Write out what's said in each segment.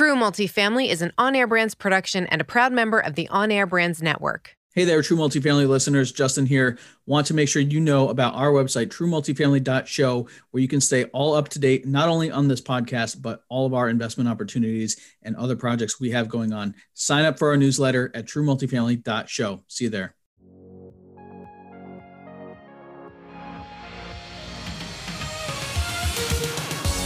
True Multifamily is an on air brands production and a proud member of the On Air Brands Network. Hey there, True Multifamily listeners. Justin here. Want to make sure you know about our website, truemultifamily.show, where you can stay all up to date, not only on this podcast, but all of our investment opportunities and other projects we have going on. Sign up for our newsletter at truemultifamily.show. See you there.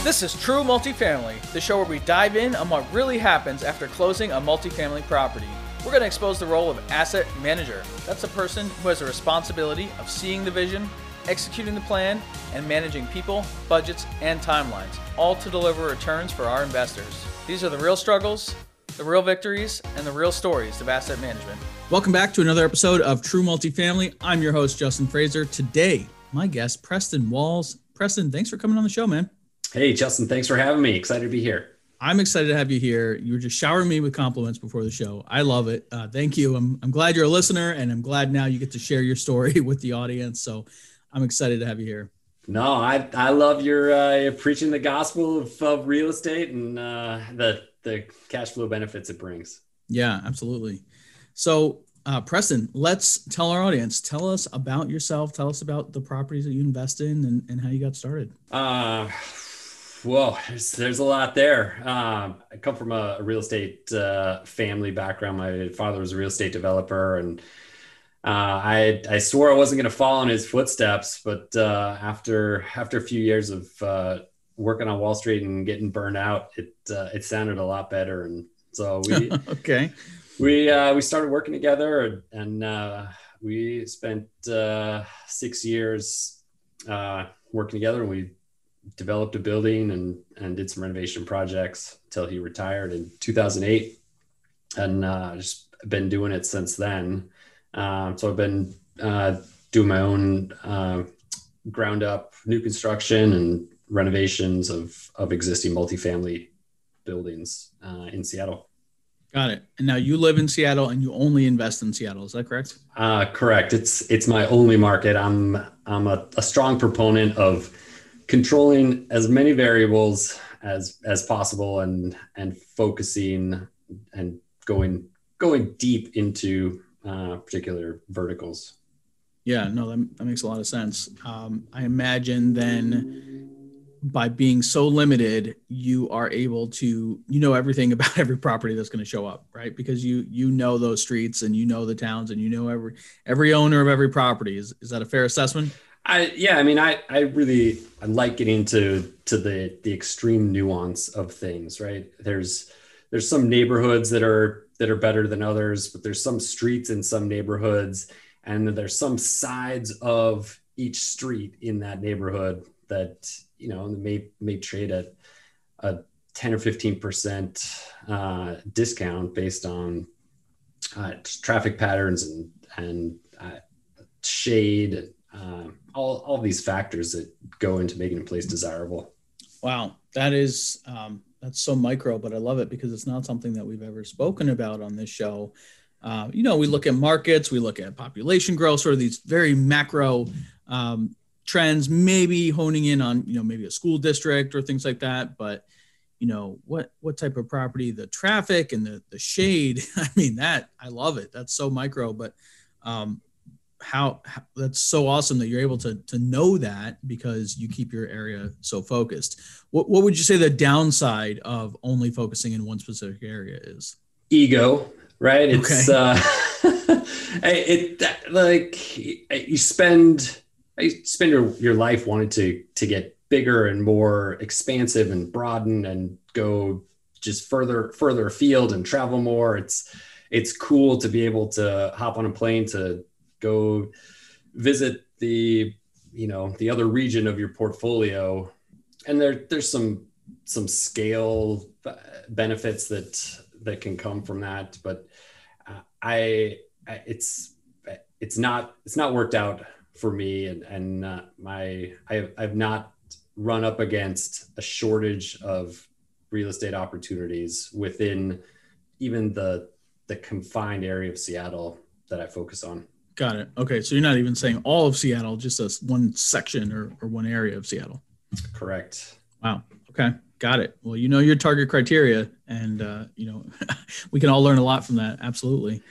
This is True Multifamily, the show where we dive in on what really happens after closing a multifamily property. We're going to expose the role of asset manager. That's a person who has a responsibility of seeing the vision, executing the plan, and managing people, budgets, and timelines, all to deliver returns for our investors. These are the real struggles, the real victories, and the real stories of asset management. Welcome back to another episode of True Multifamily. I'm your host, Justin Fraser. Today, my guest, Preston Walls. Preston, thanks for coming on the show, man. Hey, Justin, thanks for having me. Excited to be here. I'm excited to have you here. You were just showering me with compliments before the show. I love it. Uh, thank you. I'm, I'm glad you're a listener, and I'm glad now you get to share your story with the audience. So I'm excited to have you here. No, I I love your uh, preaching the gospel of, of real estate and uh, the the cash flow benefits it brings. Yeah, absolutely. So, uh, Preston, let's tell our audience. Tell us about yourself. Tell us about the properties that you invest in and, and how you got started. Uh, well, there's, there's a lot there. Um, I come from a, a real estate uh, family background. My father was a real estate developer, and uh, I I swore I wasn't going to follow in his footsteps. But uh, after after a few years of uh, working on Wall Street and getting burned out, it uh, it sounded a lot better. And so we okay we uh, we started working together, and we spent six years working together, and we developed a building and and did some renovation projects until he retired in 2008 and uh, just been doing it since then. Um, so i've been uh, doing my own uh, ground up new construction and renovations of of existing multifamily buildings uh, in seattle. Got it. And now you live in seattle and you only invest in seattle is that correct? Uh, correct. It's it's my only market. I'm i'm a, a strong proponent of controlling as many variables as as possible and and focusing and going going deep into uh, particular verticals. Yeah no that, that makes a lot of sense. Um, i imagine then by being so limited you are able to you know everything about every property that's going to show up right? Because you you know those streets and you know the towns and you know every every owner of every property. Is is that a fair assessment I yeah, I mean, I I really I like getting to to the the extreme nuance of things, right? There's there's some neighborhoods that are that are better than others, but there's some streets in some neighborhoods, and there's some sides of each street in that neighborhood that you know may may trade at a 10 or 15 percent uh, discount based on uh, traffic patterns and and uh, shade um, all, all these factors that go into making a place desirable. Wow, that is um, that's so micro, but I love it because it's not something that we've ever spoken about on this show. Uh, you know, we look at markets, we look at population growth, sort of these very macro um, trends, maybe honing in on you know maybe a school district or things like that. But you know what what type of property, the traffic and the the shade. I mean that I love it. That's so micro, but um, how, how, that's so awesome that you're able to to know that because you keep your area so focused. What what would you say the downside of only focusing in one specific area is? Ego, right? It's okay. uh it like you spend you spend your, your life wanting to to get bigger and more expansive and broaden and go just further further afield and travel more. It's it's cool to be able to hop on a plane to go visit the you know the other region of your portfolio. And there there's some some scale benefits that that can come from that. But uh, I, it's it's not it's not worked out for me. And and uh, my I, I've not run up against a shortage of real estate opportunities within even the the confined area of Seattle that I focus on. Got it. Okay. So you're not even saying all of Seattle, just a one section or, or one area of Seattle. Correct. Wow. Okay. Got it. Well, you know your target criteria, and uh, you know we can all learn a lot from that. Absolutely.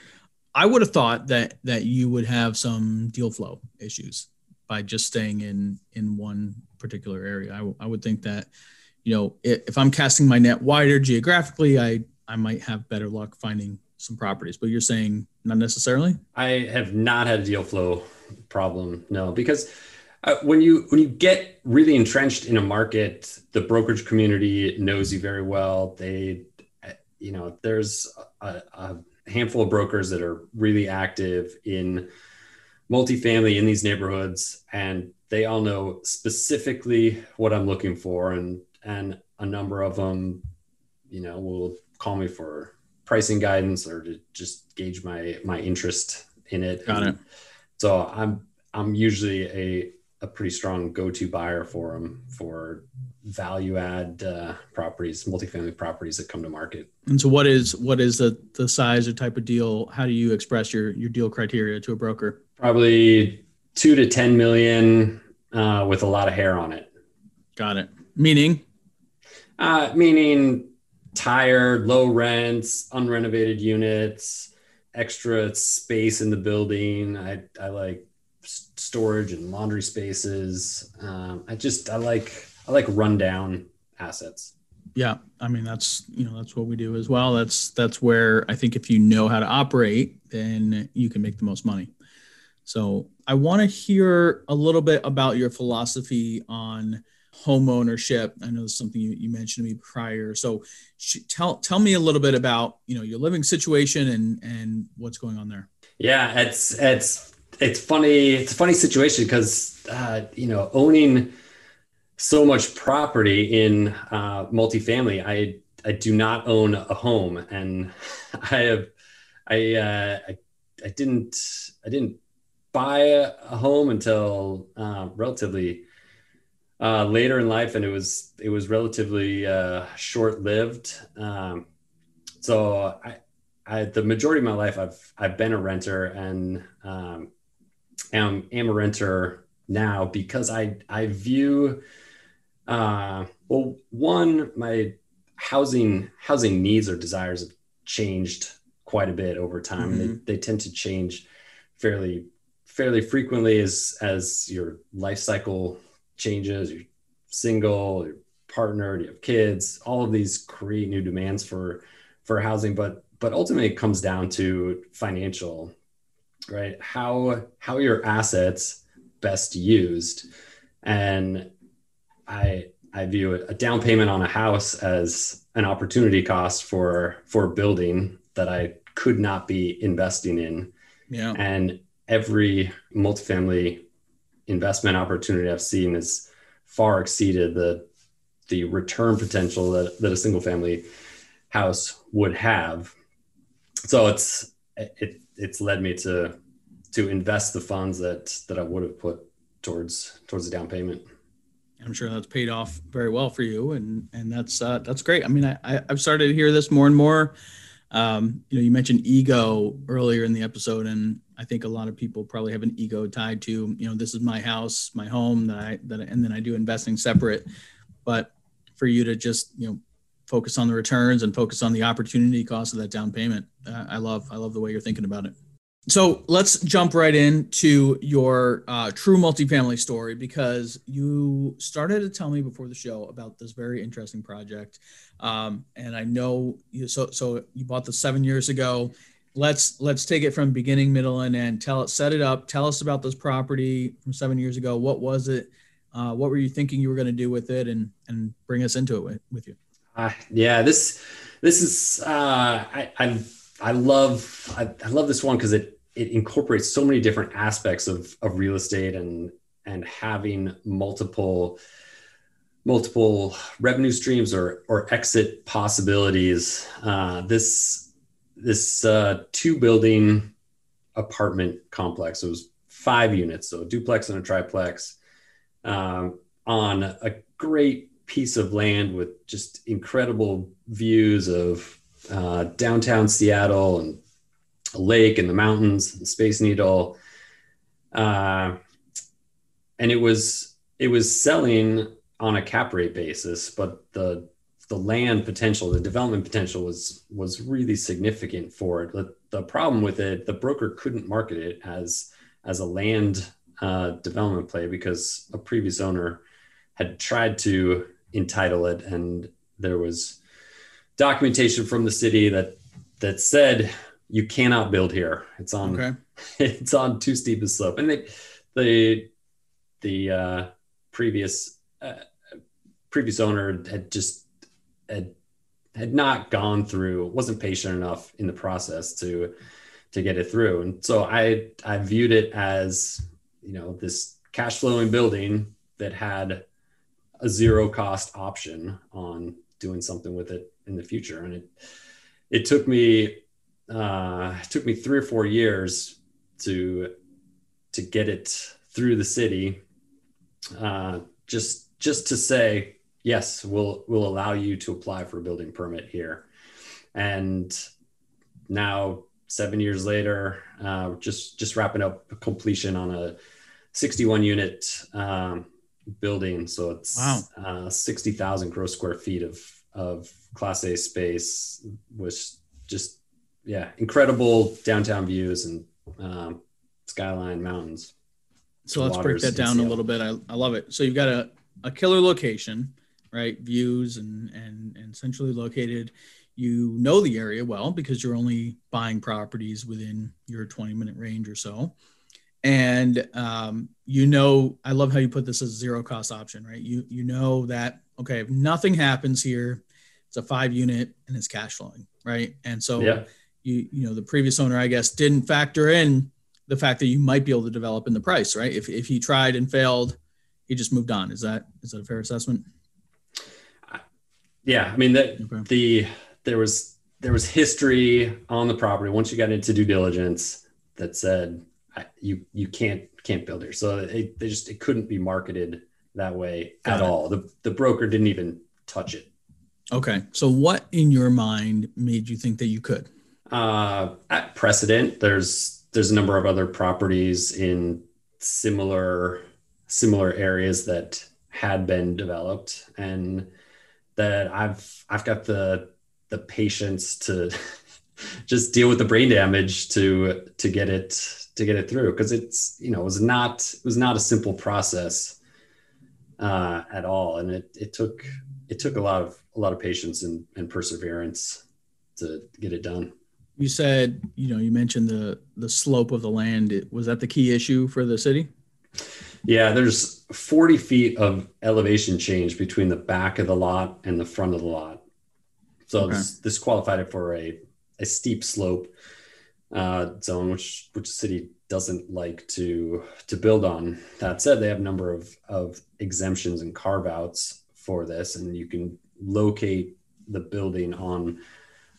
I would have thought that that you would have some deal flow issues by just staying in in one particular area. I, I would think that you know if, if I'm casting my net wider geographically, I I might have better luck finding some properties. But you're saying not necessarily. I have not had a deal flow problem. No, because uh, when you when you get really entrenched in a market, the brokerage community knows you very well. They, you know, there's a, a handful of brokers that are really active in multifamily in these neighborhoods, and they all know specifically what I'm looking for, and and a number of them, you know, will call me for pricing guidance or to just gauge my my interest in it. Got it. So I'm I'm usually a a pretty strong go-to buyer for them for value add uh, properties, multifamily properties that come to market. And so, what is what is the the size or type of deal? How do you express your your deal criteria to a broker? Probably two to ten million uh, with a lot of hair on it. Got it. Meaning, uh, meaning tired, low rents, unrenovated units, extra space in the building. I I like storage and laundry spaces. Um, I just I like I like rundown assets. Yeah, I mean that's you know that's what we do as well. That's that's where I think if you know how to operate, then you can make the most money. So I want to hear a little bit about your philosophy on home ownership. I know it's something you, you mentioned to me prior. So sh- tell tell me a little bit about you know your living situation and and what's going on there. Yeah, it's it's it's funny. It's a funny situation because uh, you know owning so much property in uh, multifamily, I I do not own a home, and I have I uh, I, I didn't I didn't buy a, home until uh, relatively uh, later in life, and it was it was relatively uh, short lived. Um, so I, I the majority of my life I've I've been a renter, and um, am, am a renter now because I I view uh, well one my housing housing needs or desires have changed quite a bit over time. Mm-hmm. They, they tend to change fairly fairly frequently as as your life cycle changes. You're single, you're partnered, you have kids. All of these create new demands for for housing, but but ultimately it comes down to financial right? How how your assets best used, and I I view a down payment on a house as an opportunity cost for for building that I could not be investing in. Yeah. And every multifamily investment opportunity I've seen has far exceeded the the return potential that, that a single family house would have. So it's it, it's led me to to invest the funds that that I would have put towards towards the down payment. I'm sure that's paid off very well for you, and and that's uh, that's great. I mean, I, I have started to hear this more and more. Um, you know, you mentioned ego earlier in the episode, and I think a lot of people probably have an ego tied to you know this is my house, my home that I that and then I do investing separate. But for you to just you know focus on the returns and focus on the opportunity cost of that down payment, uh, I love I love the way you're thinking about it. So let's jump right into your uh, true multifamily story because you started to tell me before the show about this very interesting project, um, and I know you. So so you bought this seven years ago. Let's let's take it from beginning, middle, and end. Tell it, set it up. Tell us about this property from seven years ago. What was it? Uh, what were you thinking you were going to do with it, and and bring us into it with, with you? Uh, yeah, this this is uh, I, I I love I, I love this one because it it incorporates so many different aspects of, of real estate and and having multiple multiple revenue streams or or exit possibilities. Uh, this this uh, two building apartment complex. It was five units, so a duplex and a triplex, um, on a great piece of land with just incredible views of uh, downtown Seattle and a lake and the mountains and Space Needle. Uh, and it was it was selling on a cap rate basis, but the the land potential, the development potential was was really significant for it. The, the problem with it, the broker couldn't market it as as a land uh, development play because a previous owner had tried to entitle it, and there was documentation from the city that that said you cannot build here. It's on okay. it's on too steep a slope, and they the the uh, previous uh, previous owner had just had had not gone through wasn't patient enough in the process to to get it through. And so i i viewed it as you know this cash flowing building that had a zero cost option on doing something with it in the future. And it it took me uh it took me three or four years to to get it through the city uh just just to say yes, we'll we'll allow you to apply for a building permit here. And now, seven years later, uh, just just wrapping up completion on a 61 unit um, building. So it's wow. uh, 60,000 gross square feet of of Class A space, with just yeah, incredible downtown views and um, skyline mountains. So let's break that down a little bit. I, I love it. So you've got a, a killer location right? Views and and and centrally located. You know the area well because you're only buying properties within your 20 minute range or so. And um, you know, I love how you put this as a zero cost option, right? You you know that okay, if nothing happens here, it's a five unit and it's cash flowing, right? And so yeah. you you know the previous owner, I guess, didn't factor in the fact that you might be able to develop in the price, right? If if he tried and failed, he just moved on. Is that is that a fair assessment? Yeah, I mean that okay. the there was there was history on the property once you got into due diligence that said you you can't can't build here. So it, they just it couldn't be marketed that way got at it. all. The the broker didn't even touch it. Okay, so what in your mind made you think that you could? Uh, at precedent, there's there's a number of other properties in similar similar areas that had been developed and that I've I've got the the patience to just deal with the brain damage to to get it to get it through. Because it's you know it was not it was not a simple process uh, at all. And it it took it took a lot of a lot of patience and, and perseverance to get it done. You said you know you mentioned the the slope of the land. Was that the key issue for the city yeah, there's 40 feet of elevation change between the back of the lot and the front of the lot. So okay. this, this, qualified it for a, a steep slope uh, zone, which which the city doesn't like to to build on. That said, they have a number of of exemptions and carve outs for this, and you can locate the building on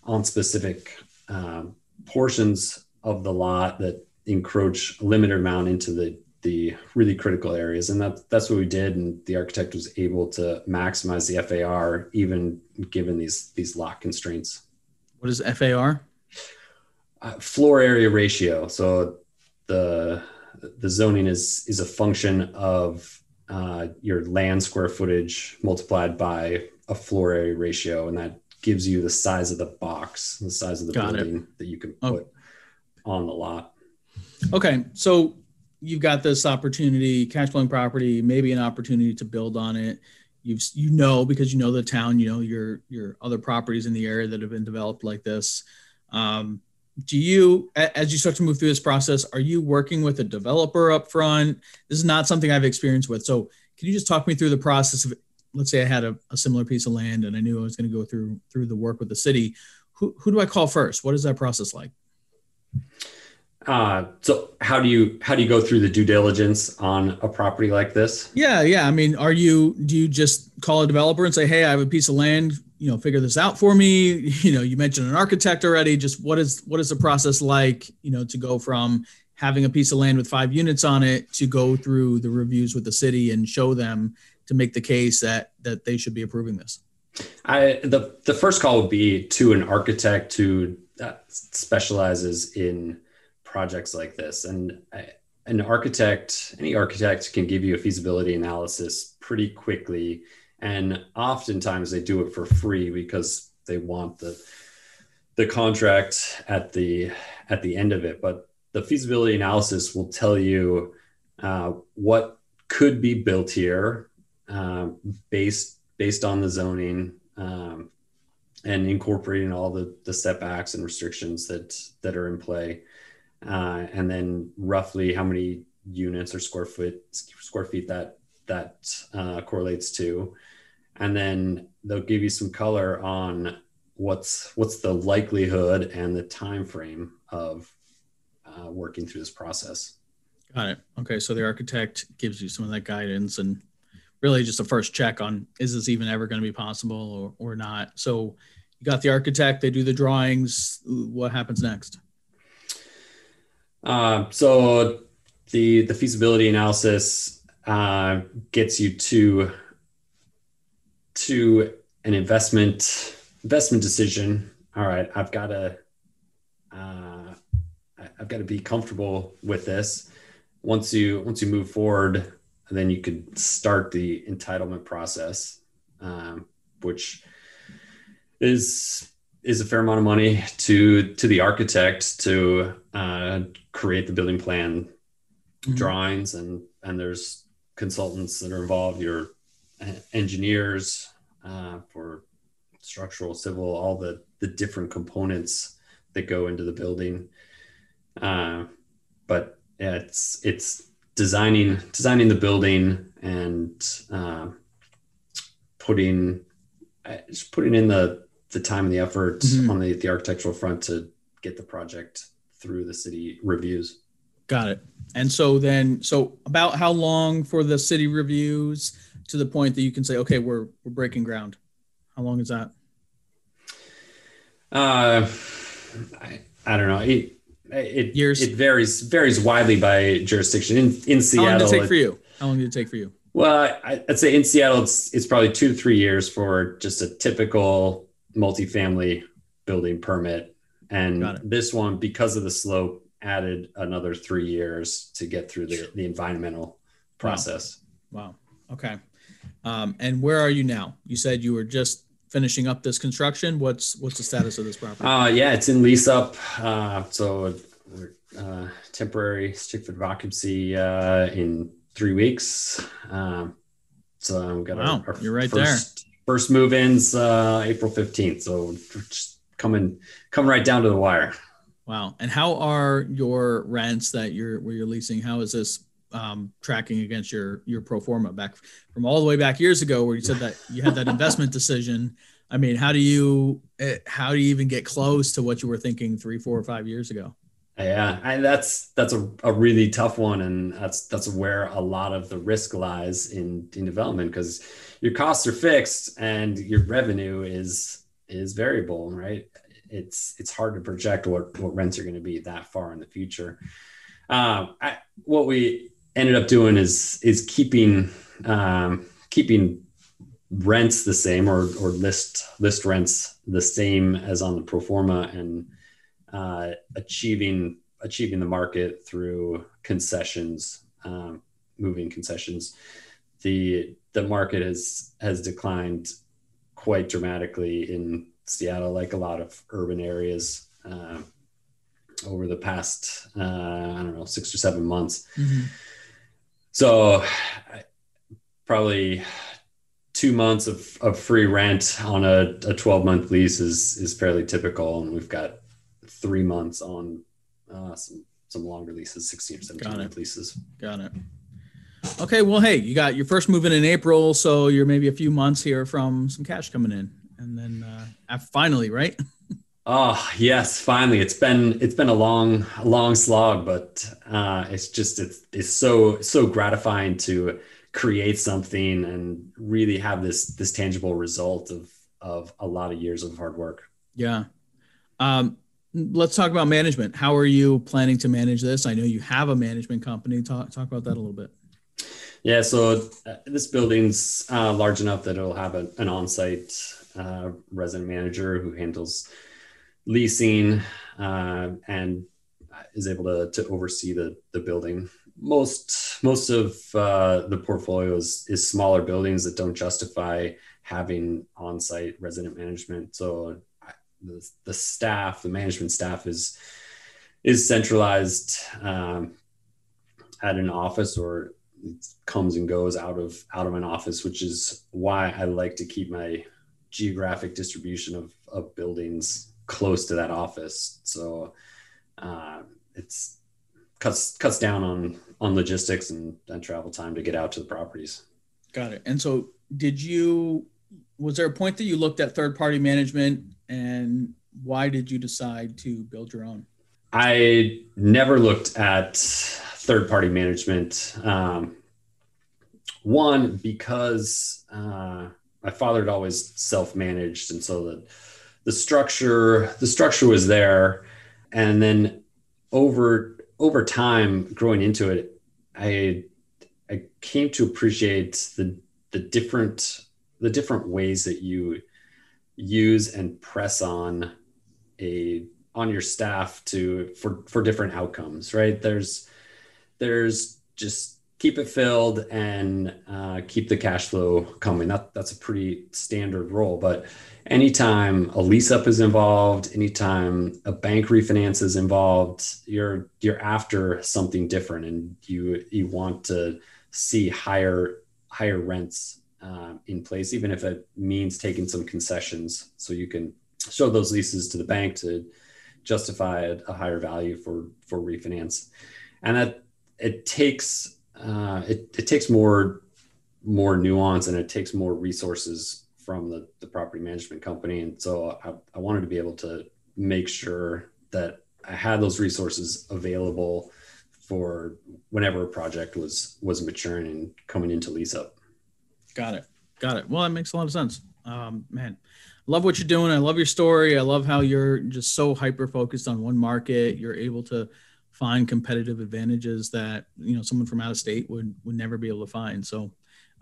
on specific uh, portions of the lot that encroach a limited amount into the the really critical areas. And that that's what we did. And the architect was able to maximize the FAR even given these these lot constraints. What is FAR uh, floor area ratio. So the the zoning is is a function of uh, your land square footage multiplied by a floor area ratio. And that gives you the size of the box the size of the Got building it. that you can oh. put on the lot. Okay. So you've got this opportunity, cash flowing property, maybe an opportunity to build on it. You've you know because you know the town, you know your your other properties in the area that have been developed like this. Um, do you as you start to move through this process are you working with a developer up front this is not something i've experienced with. So can you just talk me through the process of let's say i had a, a similar piece of land and i knew i was going to go through through the work with the city. Who, who do i call first? What is that process like uh, so how do you how do you go through the due diligence on a property like this? Yeah, yeah. I mean, are you do you just call a developer and say, "Hey, I have a piece of land, you know, figure this out for me." You know, you mentioned an architect already. Just what is what is the process like, you know, to go from having a piece of land with five units on it to go through the reviews with the city and show them to make the case that that they should be approving this? I the the first call would be to an architect who uh, specializes in projects like this. And I, an architect, any architect can give you a feasibility analysis pretty quickly and oftentimes they do it for free because they want the the contract at the at the end of it. But the feasibility analysis will tell you uh, what could be built here uh, based based on the zoning um, and incorporating all the, the setbacks and restrictions that that are in play, uh, and then roughly how many units or square foot square feet that that uh, correlates to, and then they'll give you some color on what's what's the likelihood and the time frame of uh, working through this process. Got it. Okay, so the architect gives you some of that guidance and really just a first check on is this even ever going to be possible or, or not. So you got the architect, they do the drawings. What happens next? Uh, so the the feasibility analysis uh, gets you to to an investment investment decision. All right, I've got to uh, I've got to be comfortable with this. Once you once you move forward, then you could start the entitlement process, um, which is is a fair amount of money to to the architect to uh, create the building plan mm-hmm. drawings and and there's consultants that are involved your engineers uh, for structural civil all the the different components that go into the building uh, but yeah, it's it's designing designing the building and uh, putting uh, just putting in the the time and the effort mm-hmm. on the, the architectural front to get the project through the city reviews. Got it. And so then, so about how long for the city reviews to the point that you can say, okay, we're we're breaking ground. How long is that? Uh, I, I don't know. It, it years. It varies varies widely by jurisdiction. In in Seattle, how long did it take for you? How long did it take for you? Well, I, I'd say in Seattle, it's it's probably two to three years for just a typical multifamily building permit. And this one, because of the slope, added another three years to get through the, the environmental process. Wow. wow. Okay. Um, and where are you now? You said you were just finishing up this construction. What's what's the status of this property? Uh, yeah, it's in lease up. Uh, so uh, temporary certificate of occupancy uh, in three weeks. Um, so I've got wow, our, our you're right first, there first move ins uh, April 15th. So just coming coming right down to the wire. Wow. And how are your rents that you're where you're leasing? How is this um, tracking against your your pro forma back from all the way back years ago where you said that you had that investment decision? I mean, how do you eh, how do you even get close to what you were thinking three, four, or five years ago? Yeah, and that's that's a, a really tough one, and that's that's where a lot of the risk lies in in development because your costs are fixed and your revenue is is variable, right? It's it's hard to project what what rents are going to be that far in the future. Um, I, what we ended up doing is is keeping um, keeping rents the same or or list list rents the same as on the pro forma and uh, achieving achieving the market through concessions, um, moving concessions. The the market has has declined quite dramatically in Seattle, like a lot of urban areas, uh, over the past uh, I don't know six or seven months. Mm-hmm. So probably two months of, of free rent on a, a 12 month lease is is fairly typical and we've got three months on uh, some some longer leases 16 or 17 month leases got it Okay, well, hey, you got your first move in in April, so you're maybe a few months here from some cash coming in, and then uh, finally, right? Oh yes, finally. It's been it's been a long long slog, but uh, it's just it's it's so so gratifying to create something and really have this this tangible result of of a lot of years of hard work. Yeah. Um, let's talk about management. How are you planning to manage this? I know you have a management company. Talk talk about that a little bit. Yeah, so uh, this building's uh, large enough that it'll have a, an on-site uh, resident manager who handles leasing uh, and is able to, to oversee the, the building most most of uh, the portfolio is, is smaller buildings that don't justify having on-site resident management. So the, the staff, the management staff is is centralized um, at an office or comes and goes out of out of an office, which is why I like to keep my geographic distribution of, of buildings close to that office. So uh, it's cuts cuts down on on logistics and, and travel time to get out to the properties. Got it. And so did you was there a point that you looked at third party management and why did you decide to build your own? I never looked at third party management. Um, one, because uh, my father had always self managed. And so the, the structure, the structure was there. And then over, over time growing into it, I, I came to appreciate the, the different, the different ways that you use and press on a on your staff to for for different outcomes right there's there's just keep it filled and uh, keep the cash flow coming. That that's a pretty standard role but anytime a lease up is involved anytime a bank refinance is involved you're you're after something different and you you want to see higher higher rents uh, in place, even if it means taking some concessions. So you can show those leases to the bank to justify a, a higher value for for refinance, and that it takes uh, it, it takes more more nuance and it takes more resources from the, the property management company. And so I, I wanted to be able to make sure that I had those resources available for whenever a project was was maturing and coming into lease up. Got it. Got it. Well, that makes a lot of sense. Um, man, love what you're doing. I love your story. I love how you're just so hyper focused on one market. You're able to find competitive advantages that you know someone from out of state would would never be able to find. So,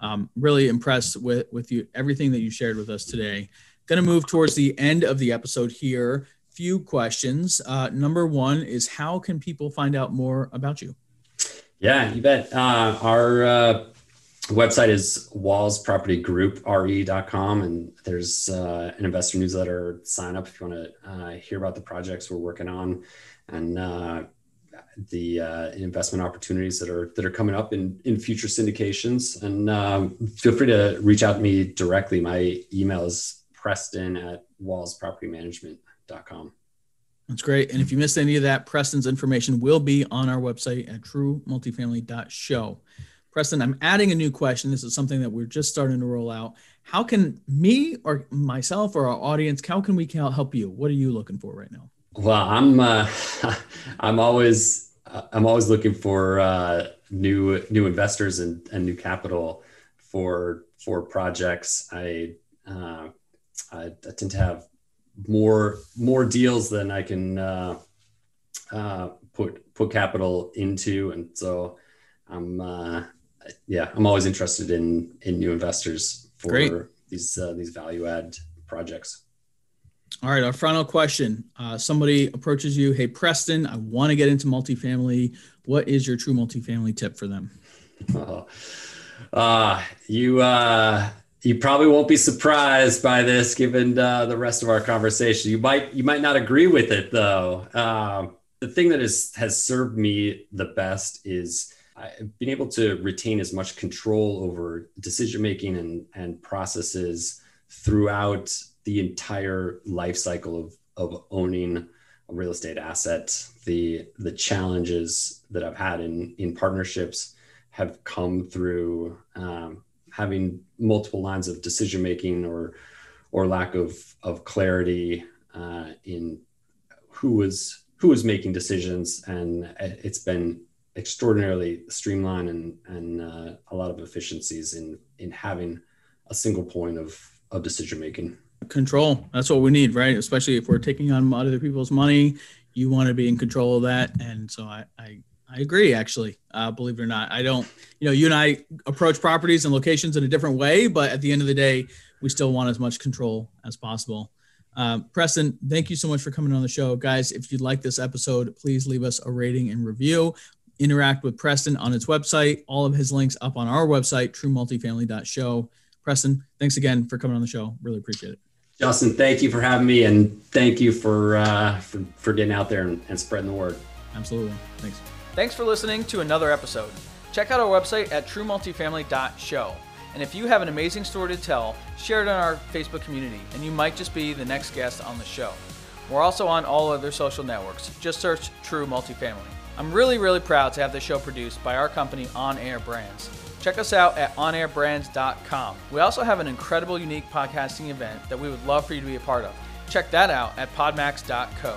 um, really impressed with with you everything that you shared with us today. Going to move towards the end of the episode here. Few questions. Uh, number one is how can people find out more about you? Yeah, you bet. Uh, our uh, website is wallspropertygroup.re.com and there's uh, an investor newsletter sign up if you want to uh, hear about the projects we're working on and uh, the uh, investment opportunities that are that are coming up in in future syndications and um, feel free to reach out to me directly my email is preston at wallspropertymanagement.com that's great. And if you missed any of that, Preston's information will be on our website at truemultifamily.show. Preston, I'm adding a new question. This is something that we're just starting to roll out. How can me or myself or our audience, how can we help you? What are you looking for right now? Well, I'm uh, I'm always I'm always looking for uh, new new investors and, and new capital for for projects. I, uh, I, I tend to have more more deals than I can uh, uh, put put capital into, and so I'm uh, yeah, I'm always interested in in new investors for Great. these uh, these value add projects. All right, our final question. Uh, somebody approaches you, hey Preston, I want to get into multifamily. What is your true multifamily tip for them? Oh, uh, you uh, you probably won't be surprised by this, given uh, the rest of our conversation. You might you might not agree with it though. Uh, the thing that is has served me the best is been able to retain as much control over decision making and, and processes throughout the entire life cycle of, of owning a real estate asset. The the challenges that I've had in in partnerships have come through um, having multiple lines of decision making or or lack of of clarity uh, in who was who was making decisions, and it's been extraordinarily streamlined and and uh, a lot of efficiencies in in having a single point of of decision making. Control. That's what we need, right? Especially if we're taking on other people's money, you want to be in control of that. And so I I, I agree. Actually, uh, believe it or not, I don't. You know, you and I approach properties and locations in a different way, but at the end of the day, we still want as much control as possible. Um, Preston, thank you so much for coming on the show. Guys, if you'd like this episode, please leave us a rating and review interact with Preston on his website. All of his links up on our website, truemultifamily.show. Preston, thanks again for coming on the show. Really appreciate it. Justin, thank you for having me, and thank you for uh, for, for getting out there and, and spreading the word. Absolutely. Thanks. Thanks for listening to another episode. Check out our website at truemultifamily.show. And if you have an amazing story to tell, share it on our Facebook community, and you might just be the next guest on the show. We're also on all other social networks. Just search True Multifamily. I'm really, really proud to have this show produced by our company On Air Brands. Check us out at onairbrands.com. We also have an incredible, unique podcasting event that we would love for you to be a part of. Check that out at podmax.co.